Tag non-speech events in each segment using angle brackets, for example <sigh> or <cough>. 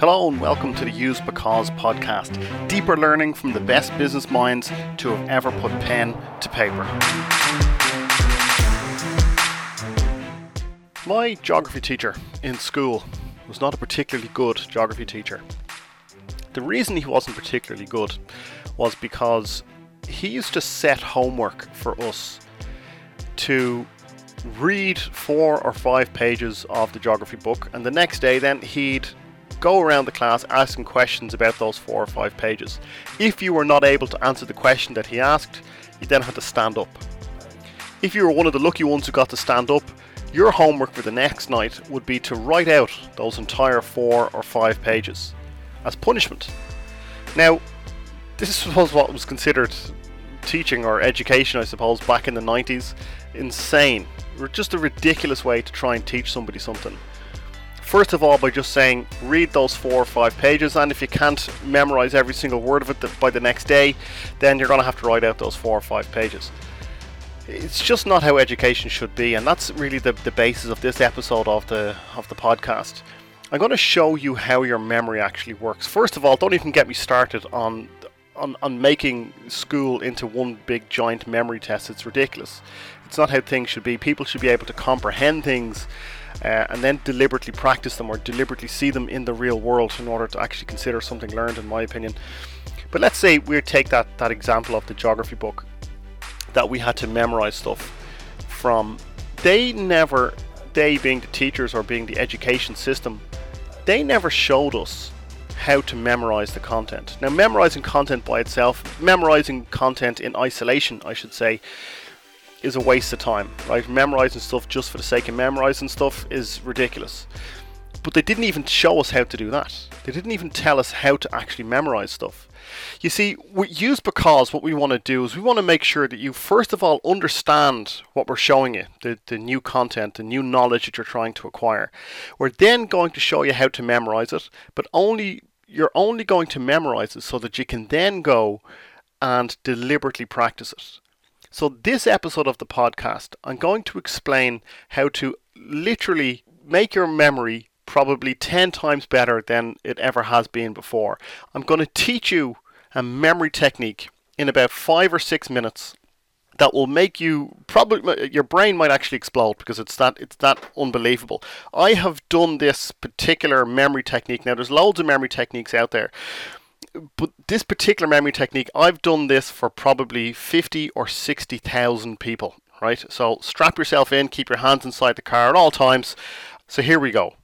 Hello and welcome to the Use Because podcast. Deeper learning from the best business minds to have ever put pen to paper. My geography teacher in school was not a particularly good geography teacher. The reason he wasn't particularly good was because he used to set homework for us to read four or five pages of the geography book, and the next day, then he'd go around the class asking questions about those four or five pages. If you were not able to answer the question that he asked, you then had to stand up. If you were one of the lucky ones who got to stand up, your homework for the next night would be to write out those entire four or five pages as punishment. Now, this <laughs> was what was considered teaching or education, I suppose, back in the 90s. Insane. Just a ridiculous way to try and teach somebody something. First of all, by just saying, read those four or five pages, and if you can't memorize every single word of it by the next day, then you're going to have to write out those four or five pages. It's just not how education should be, and that's really the, the basis of this episode of the of the podcast. I'm going to show you how your memory actually works. First of all, don't even get me started on on, on making school into one big giant memory test. It's ridiculous. It's not how things should be. People should be able to comprehend things uh, and then deliberately practice them or deliberately see them in the real world in order to actually consider something learned, in my opinion. But let's say we take that, that example of the geography book that we had to memorize stuff from. They never, they being the teachers or being the education system, they never showed us how to memorize the content. Now, memorizing content by itself, memorizing content in isolation, I should say, is a waste of time, right? Memorizing stuff just for the sake of memorizing stuff is ridiculous. But they didn't even show us how to do that. They didn't even tell us how to actually memorize stuff. You see, we use because what we want to do is we want to make sure that you first of all understand what we're showing you, the, the new content, the new knowledge that you're trying to acquire. We're then going to show you how to memorize it, but only you're only going to memorize it so that you can then go and deliberately practice it. So, this episode of the podcast, I'm going to explain how to literally make your memory probably 10 times better than it ever has been before. I'm going to teach you a memory technique in about five or six minutes that will make you probably your brain might actually explode because it's that it's that unbelievable. I have done this particular memory technique. Now there's loads of memory techniques out there, but this particular memory technique, I've done this for probably 50 or 60,000 people, right? So strap yourself in, keep your hands inside the car at all times. So here we go.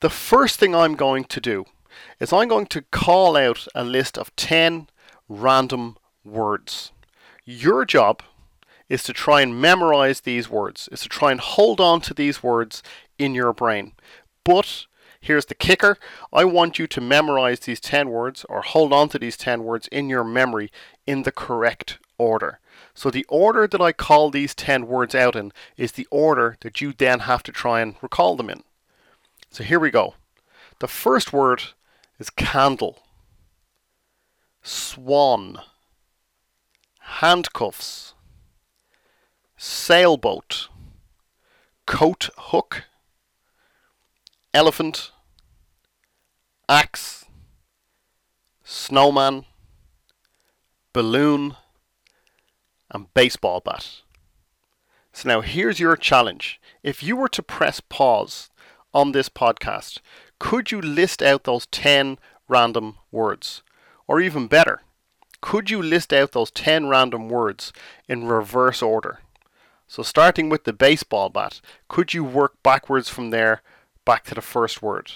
The first thing I'm going to do is I'm going to call out a list of 10 random words. Your job is to try and memorize these words, is to try and hold on to these words in your brain. But Here's the kicker I want you to memorize these 10 words or hold on to these 10 words in your memory in the correct order. So the order that I call these 10 words out in is the order that you then have to try and recall them in. So here we go. The first word is candle, swan, handcuffs, sailboat, coat hook, elephant, axe, snowman, balloon, and baseball bat. So now here's your challenge. If you were to press pause on this podcast, could you list out those 10 random words? Or even better, could you list out those 10 random words in reverse order? So starting with the baseball bat, could you work backwards from there back to the first word.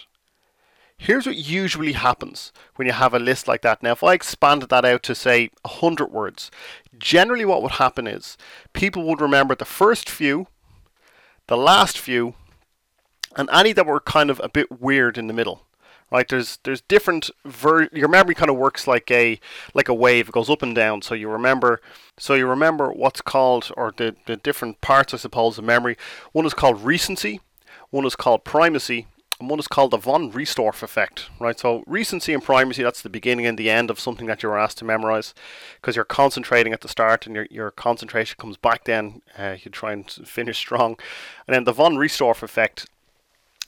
Here's what usually happens when you have a list like that. Now, if I expanded that out to say 100 words, generally what would happen is people would remember the first few, the last few, and any that were kind of a bit weird in the middle. Right, there's there's different ver- your memory kind of works like a like a wave it goes up and down so you remember so you remember what's called or the, the different parts I suppose of memory one is called recency one is called primacy, and one is called the von Restorff effect, right? So recency and primacy, that's the beginning and the end of something that you were asked to memorize because you're concentrating at the start and your, your concentration comes back then. Uh, you try and finish <laughs> strong. And then the von Restorff effect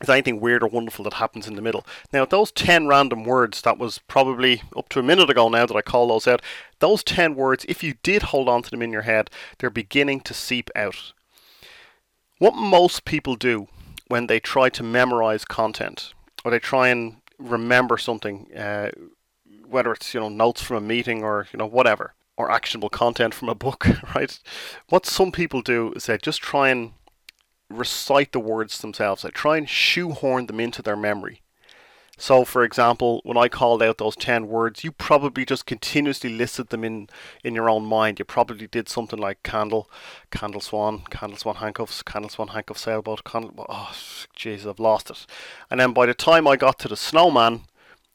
is anything weird or wonderful that happens in the middle. Now, those 10 random words, that was probably up to a minute ago now that I call those out, those 10 words, if you did hold on to them in your head, they're beginning to seep out. What most people do when they try to memorize content or they try and remember something, uh, whether it's you know notes from a meeting or you know whatever, or actionable content from a book, <laughs> right? What some people do is they just try and recite the words themselves. They try and shoehorn them into their memory. So, for example, when I called out those 10 words, you probably just continuously listed them in, in your own mind. You probably did something like candle, candle swan, candle swan handcuffs, candle swan handcuff sailboat, candle. Oh, jeez, I've lost it. And then by the time I got to the snowman,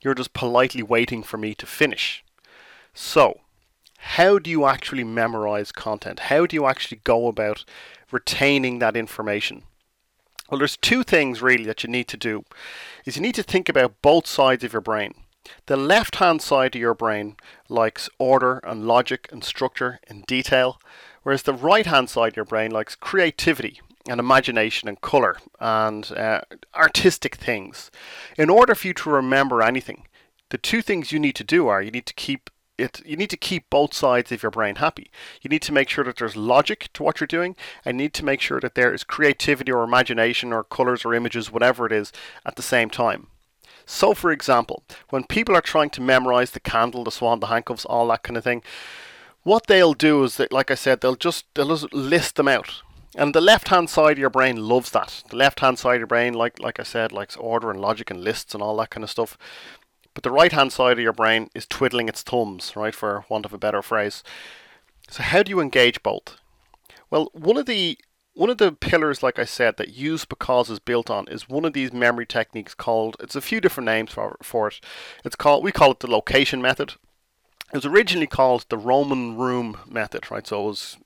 you're just politely waiting for me to finish. So, how do you actually memorize content? How do you actually go about retaining that information? Well, there's two things really that you need to do. Is you need to think about both sides of your brain. The left-hand side of your brain likes order and logic and structure and detail, whereas the right-hand side of your brain likes creativity and imagination and color and uh, artistic things. In order for you to remember anything, the two things you need to do are you need to keep it you need to keep both sides of your brain happy. You need to make sure that there's logic to what you're doing and you need to make sure that there is creativity or imagination or colors or images, whatever it is, at the same time. So for example, when people are trying to memorize the candle, the swan, the handcuffs, all that kind of thing, what they'll do is that like I said, they'll just they'll just list them out. And the left hand side of your brain loves that. The left hand side of your brain, like like I said, likes order and logic and lists and all that kind of stuff. But the right hand side of your brain is twiddling its thumbs, right, for want of a better phrase. So how do you engage both? Well, one of the one of the pillars, like I said, that use because is built on is one of these memory techniques called. It's a few different names for, for it. It's called we call it the location method. It was originally called the Roman room method, right? So it was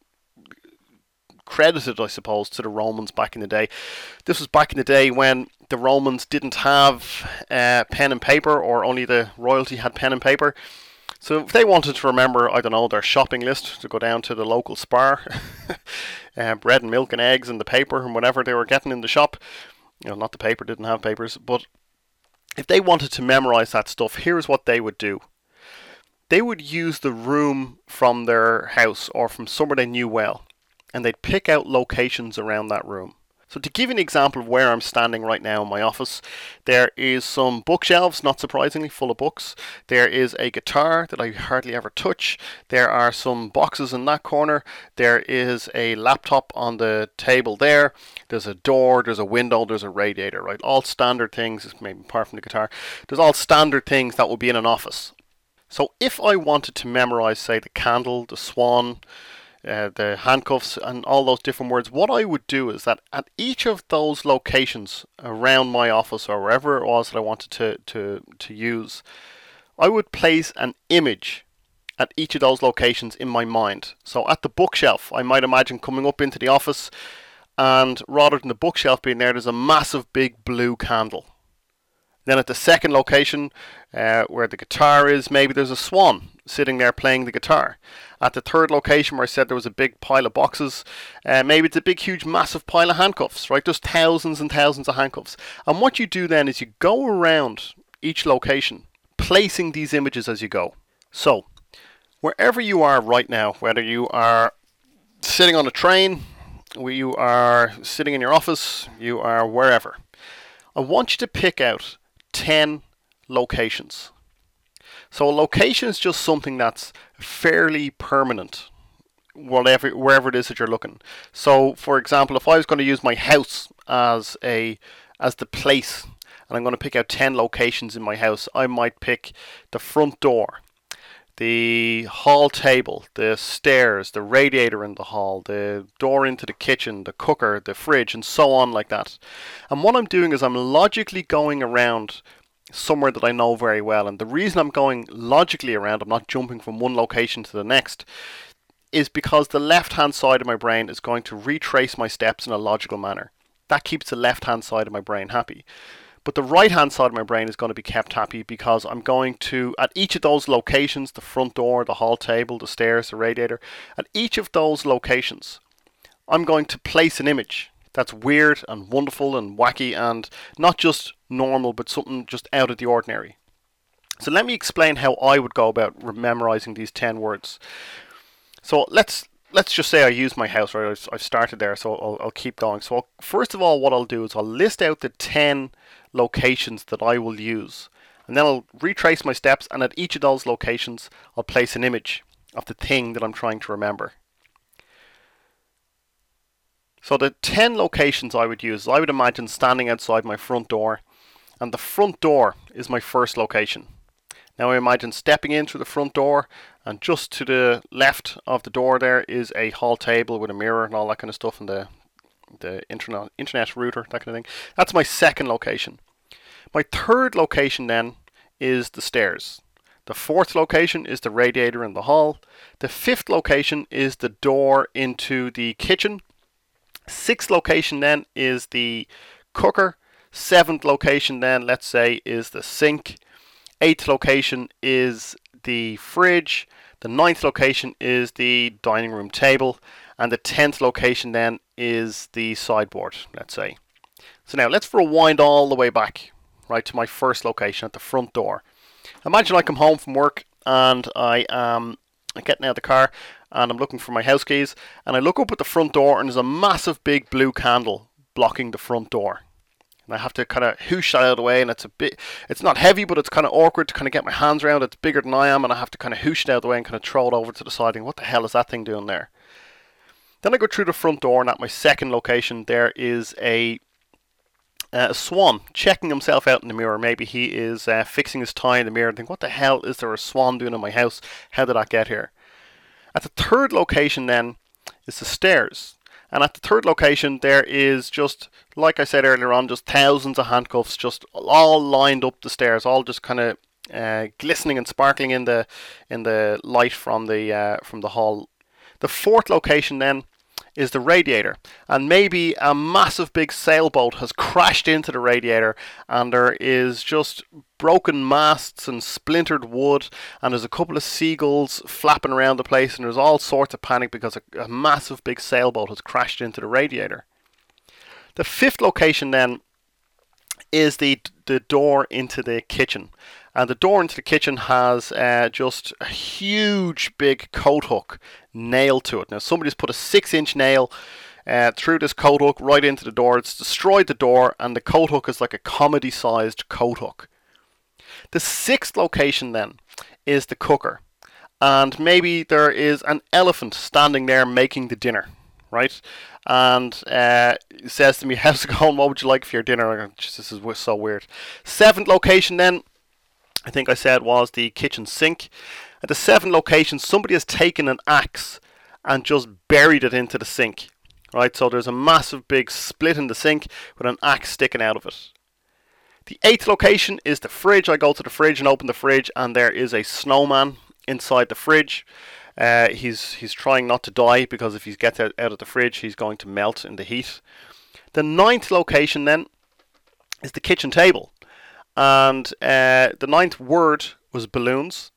credited, I suppose, to the Romans back in the day. This was back in the day when the Romans didn't have uh, pen and paper, or only the royalty had pen and paper. So if they wanted to remember, I don't know, their shopping list to go down to the local spar, <laughs> uh, bread and milk and eggs and the paper and whatever they were getting in the shop, you know, not the paper, didn't have papers, but if they wanted to memorize that stuff, here's what they would do. They would use the room from their house or from somewhere they knew well and they'd pick out locations around that room. So to give you an example of where I'm standing right now in my office, there is some bookshelves, not surprisingly, full of books. There is a guitar that I hardly ever touch. There are some boxes in that corner. There is a laptop on the table there. There's a door, there's a window, there's a radiator, right? All standard things, maybe apart from the guitar. There's all standard things that would be in an office. So if I wanted to memorize, say, the candle, the swan, uh, the handcuffs, and all those different words. What I would do is that at each of those locations around my office or wherever it was that I wanted to, to, to use, I would place an image at each of those locations in my mind. So at the bookshelf, I might imagine coming up into the office, and rather than the bookshelf being there, there's a massive big blue candle. Then at the second location, uh, where the guitar is, maybe there's a swan sitting there playing the guitar. At the third location where I said there was a big pile of boxes, uh, maybe it's a big, huge, massive pile of handcuffs, right? Just thousands and thousands of handcuffs. And what you do then is you go around each location, placing these images as you go. So, wherever you are right now, whether you are sitting on a train, you are sitting in your office, you are wherever, I want you to pick out 10 locations so a location is just something that's fairly permanent, whatever wherever it is that you're looking. So, for example, if I was going to use my house as a as the place, and I'm going to pick out ten locations in my house, I might pick the front door, the hall table, the stairs, the radiator in the hall, the door into the kitchen, the cooker, the fridge, and so on like that. And what I'm doing is I'm logically going around somewhere that I know very well. And the reason I'm going logically around, I'm not jumping from one location to the next, is because the left hand side of my brain is going to retrace my steps in a logical manner. That keeps the left hand side of my brain happy. But the right hand side of my brain is going to be kept happy because I'm going to, at each of those locations, the front door, the hall table, the stairs, the radiator, at each of those locations, I'm going to place an image that's weird and wonderful and wacky and not just normal, but something just out of the ordinary. So let me explain how I would go about memorizing these 10 words. So let's let's just say I use my house, right? I've, started there, so I'll, I'll keep going. So I'll, first of all, what I'll do is I'll list out the 10 locations that I will use. And then I'll retrace my steps, and at each of those locations, I'll place an image of the thing that I'm trying to remember. So the 10 locations I would use, I would imagine standing outside my front door, and the front door is my first location. Now I imagine stepping in through the front door, and just to the left of the door there is a hall table with a mirror and all that kind of stuff, and the the internet internet router, that kind of thing. That's my second location. My third location then is the stairs. The fourth location is the radiator in the hall. The fifth location is the door into the kitchen. Sixth location then is the cooker. Seventh location then, let's say, is the sink. Eighth location is the fridge. The ninth location is the dining room table. And the tenth location then is the sideboard, let's say. So now let's rewind all the way back, right, to my first location at the front door. Imagine I come home from work and I am getting out of the car and I'm looking for my house keys and I look up at the front door and there's a massive big blue candle blocking the front door. And I have to kind of whoosh that out of the way and it's a bit it's not heavy but it's kind of awkward to kind of get my hands around. It's bigger than I am and I have to kind of whoosh it out of the way and kind of throw it over to the side and what the hell is that thing doing there? Then I go through the front door and at my second location there is a uh, a swan checking himself out in the mirror. Maybe he is uh, fixing his tie in the mirror and think, what the hell is there a swan doing in my house? How did that get here? At the third location then is the stairs. And at the third location there is just, like I said earlier on, just thousands of handcuffs just all lined up the stairs, all just kind of uh, glistening and sparkling in the in the light from the uh, from the hall. The fourth location then is the radiator. And maybe a massive big sailboat has crashed into the radiator and there is just broken masts and splintered wood and there's a couple of seagulls flapping around the place and there's all sorts of panic because a, a massive big sailboat has crashed into the radiator. The fifth location then is the the door into the kitchen and the door into the kitchen has uh, just a huge big coat hook nailed to it. Now somebody's put a six inch nail uh, through this coat hook right into the door. It's destroyed the door, and the coat hook is like a comedy sized coat hook. The sixth location then is the cooker, and maybe there is an elephant standing there making the dinner, right? And uh, says to me, <laughs> "How's it going? What would you like for your dinner?" this is so weird. Seventh location then I think I said was the kitchen sink. At the seven locations, somebody has taken an axe and just buried it into the sink. Right, so there's a massive big split in the sink with an axe sticking out of it. The eighth location is the fridge. I go to the fridge and open the fridge, and there is a snowman inside the fridge. Uh, he's he's trying not to die because if he gets out, out of the fridge, he's going to melt in the heat. The ninth location then is the kitchen table and uh, the ninth word was balloons.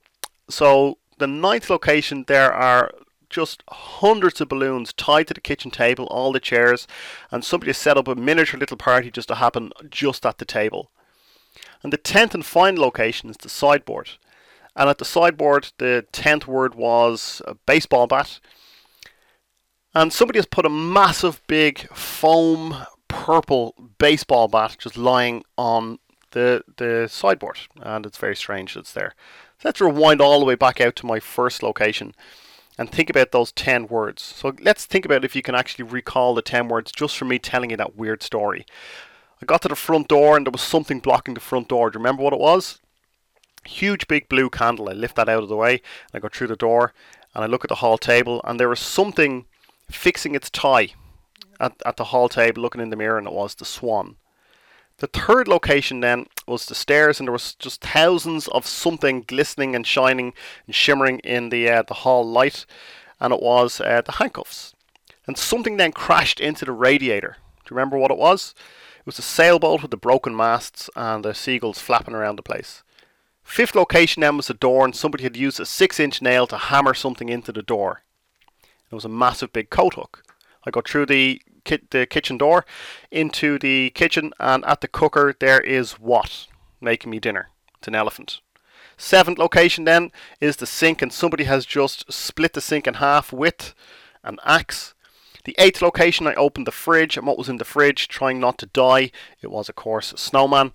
So the ninth location, there are just hundreds of balloons tied to the kitchen table, all the chairs, and somebody has set up a miniature little party just to happen just at the table. And the tenth and final location is the sideboard. And at the sideboard, the tenth word was a baseball bat. And somebody has put a massive, big foam purple baseball bat just lying on the the sideboard, and it's very strange it's there. So let's rewind all the way back out to my first location and think about those 10 words. So let's think about if you can actually recall the 10 words just from me telling you that weird story. I got to the front door and there was something blocking the front door. Do you remember what it was? Huge big blue candle. I lift that out of the way and I go through the door and I look at the hall table and there was something fixing its tie at, at the hall table looking in the mirror and it was the swan. The third location then was the stairs, and there was just thousands of something glistening and shining and shimmering in the uh, the hall light, and it was uh, the handcuffs. And something then crashed into the radiator. Do you remember what it was? It was a sailboat with the broken masts and the seagulls flapping around the place. Fifth location then was the door, and somebody had used a six-inch nail to hammer something into the door. It was a massive big coat hook. I got through the ki- the kitchen door into the kitchen, and at the cooker there is what making me dinner. It's an elephant. Seventh location then is the sink, and somebody has just split the sink in half with an axe. The eighth location, I opened the fridge, and what was in the fridge, trying not to die, it was, of course, a snowman.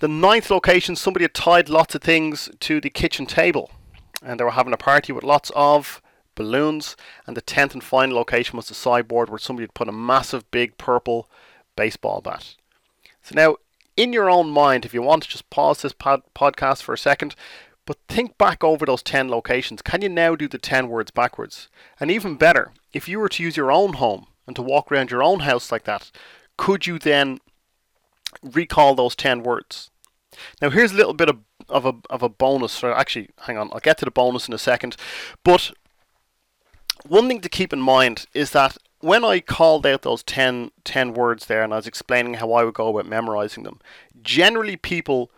The ninth location, somebody had tied lots of things to the kitchen table, and they were having a party with lots of balloons. And the tenth and final location was the sideboard, where somebody had put a massive, big purple baseball bat. So now, in your own mind, if you want to just pause this pod- podcast for a second, but think back over those 10 locations. Can you now do the 10 words backwards? And even better, if you were to use your own home and to walk around your own house like that, could you then recall those 10 words? Now, here's a little bit of, of, a, of a bonus. Actually, hang on, I'll get to the bonus in a second. But one thing to keep in mind is that when I called out those 10, 10 words there and I was explaining how I would go about memorizing them, generally people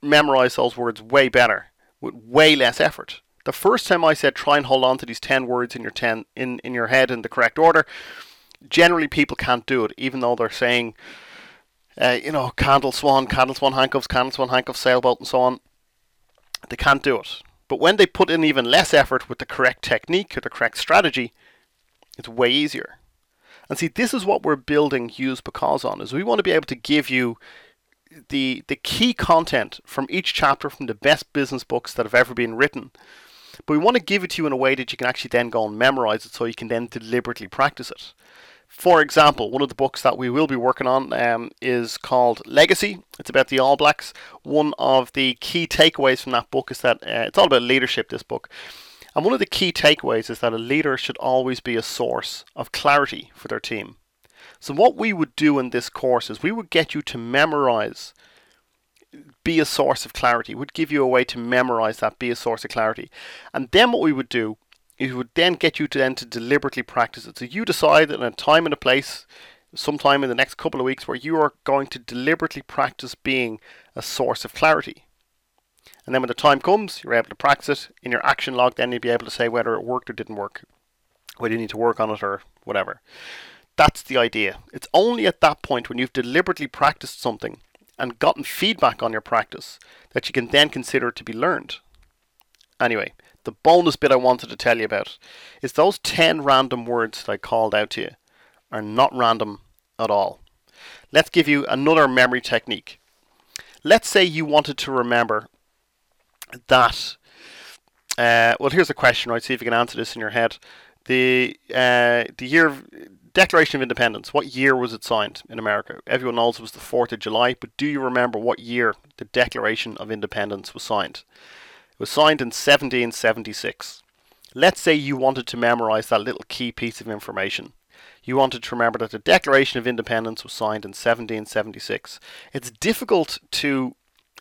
memorize those words way better with way less effort. The first time I said try and hold on to these 10 words in your 10 in, in your head in the correct order, generally people can't do it, even though they're saying, uh, you know, candle swan, candle swan handcuffs, candle swan handcuffs, sailboat, and so on. They can't do it. But when they put in even less effort with the correct technique or the correct strategy, it's way easier. And see, this is what we're building Use Because on, is we want to be able to give you the the key content from each chapter from the best business books that have ever been written. But we want to give it to you in a way that you can actually then go and memorize it so you can then deliberately practice it. For example, one of the books that we will be working on um, is called Legacy. It's about the All Blacks. One of the key takeaways from that book is that uh, it's all about leadership, this book. And one of the key takeaways is that a leader should always be a source of clarity for their team. So, what we would do in this course is we would get you to memorize, be a source of clarity. We'd give you a way to memorize that, be a source of clarity. And then what we would do we would then get you to then to deliberately practice it. So, you decide in a time and a place, sometime in the next couple of weeks, where you are going to deliberately practice being a source of clarity. And then when the time comes, you're able to practice it in your action log. Then you'll be able to say whether it worked or didn't work, whether you need to work on it or whatever. That's the idea. It's only at that point when you've deliberately practiced something and gotten feedback on your practice that you can then consider it to be learned. Anyway, the bonus bit I wanted to tell you about is those 10 random words that I called out to you are not random at all. Let's give you another memory technique. Let's say you wanted to remember that. Uh, well, here's a question, right? See if you can answer this in your head. The uh, the year of Declaration of Independence. What year was it signed in America? Everyone knows it was the Fourth of July, but do you remember what year the Declaration of Independence was signed? It was signed in 1776. Let's say you wanted to memorize that little key piece of information. You wanted to remember that the Declaration of Independence was signed in 1776. It's difficult to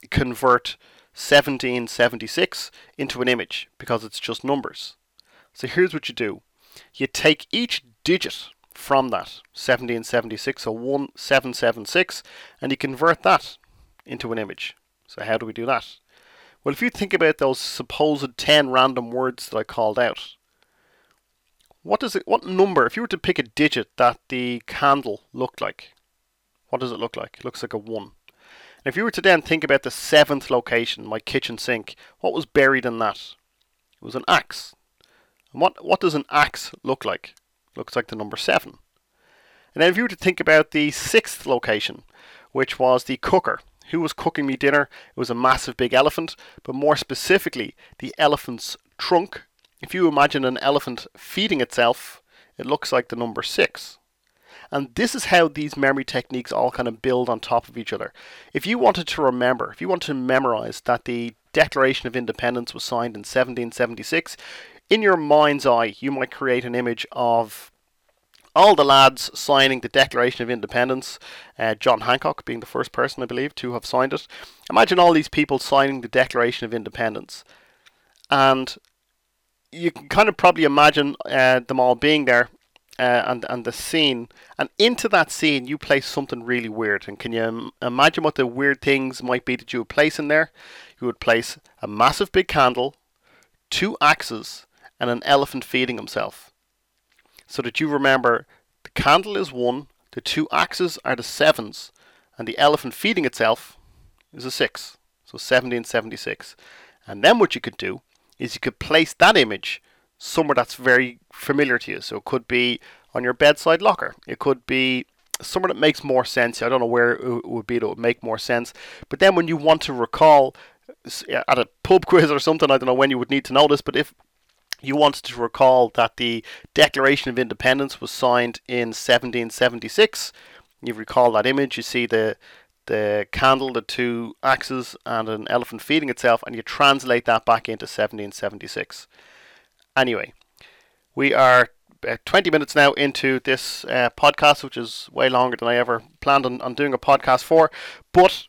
convert 1776 into an image because it's just numbers. So here's what you do you take each digit from that 1776, so 1776, and you convert that into an image. So how do we do that? Well, if you think about those supposed 10 random words that I called out, what does it what number if you were to pick a digit that the candle looked like, what does it look like? It looks like a 1. And if you were to then think about the seventh location, my kitchen sink, what was buried in that? It was an axe. And what what does an axe look like? It looks like the number 7. And then if you were to think about the sixth location, which was the cooker, who was cooking me dinner? It was a massive big elephant, but more specifically, the elephant's trunk. If you imagine an elephant feeding itself, it looks like the number 6. And this is how these memory techniques all kind of build on top of each other. If you wanted to remember, if you wanted to memorize that the Declaration of Independence was signed in 1776, in your mind's eye, you might create an image of all the lads signing the Declaration of Independence, uh, John Hancock being the first person, I believe, to have signed it. Imagine all these people signing the Declaration of Independence. And you can kind of probably imagine uh, them all being there uh, and, and the scene. And into that scene, you place something really weird. And can you imagine what the weird things might be that you would place in there? You would place a massive big candle, two axes, and an elephant feeding himself. So that you remember the candle is one the two axes are the sevens, and the elephant feeding itself is a six. So 1776. And then what you could do is you could place that image somewhere that's very familiar to you. So it could be on your bedside locker. It could be somewhere that makes more sense. I don't know where it would be that would make more sense. But then when you want to recall at a pub <laughs> quiz or something, I don't know when you would need to know this, but if you wanted to recall that the Declaration of Independence was signed in 1776, you recall that image, you see the the candle, the two axes, and an elephant feeding itself, and you translate that back into 1776. Anyway, we are uh, 20 minutes now into this uh, podcast, which is way longer than I ever planned on, on doing a podcast for. But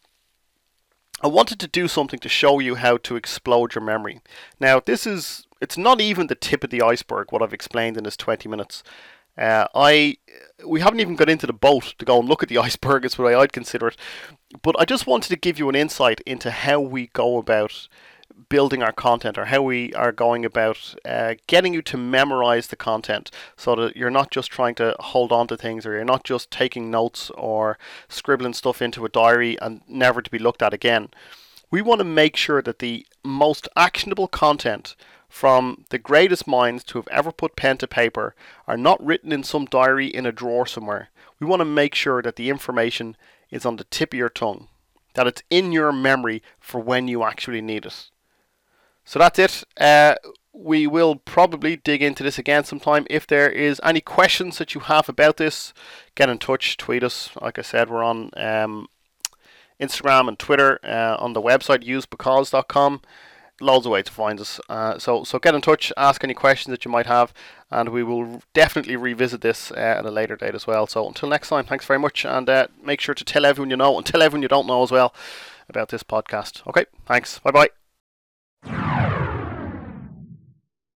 I wanted to do something to show you how to explode your memory. Now, this is, it's not even the tip of the iceberg, what I've explained in this 20 minutes. Uh, I we haven't even got into the boat to go and look at the <laughs> iceberg. Is the way I'd consider it. But I just wanted to give you an insight into how we go about building our content or how we are going about uh, getting you to memorize the content so that you're not just trying to hold on to things or you're not just taking notes or scribbling stuff into a diary and never to be looked at again. We want to make sure that the most actionable content from the greatest minds to have ever put pen to paper are not written in some diary in a drawer somewhere. We want to make sure that the information is on the tip of your tongue, that it's in your memory for when you actually need it. So that's it. Uh, we will probably dig into this again sometime. If there is any questions that you have about this, get in touch, tweet us. Like I said, we're on um, Instagram and Twitter uh, on the website usebecause.com loads of ways to find us. Uh, so so get in touch, ask any questions that you might have, and we will definitely revisit this uh, at a later date as well. So until next time, thanks very much, and uh, make sure to tell everyone you know and tell everyone you don't know as well about this podcast. Okay, thanks. Bye bye.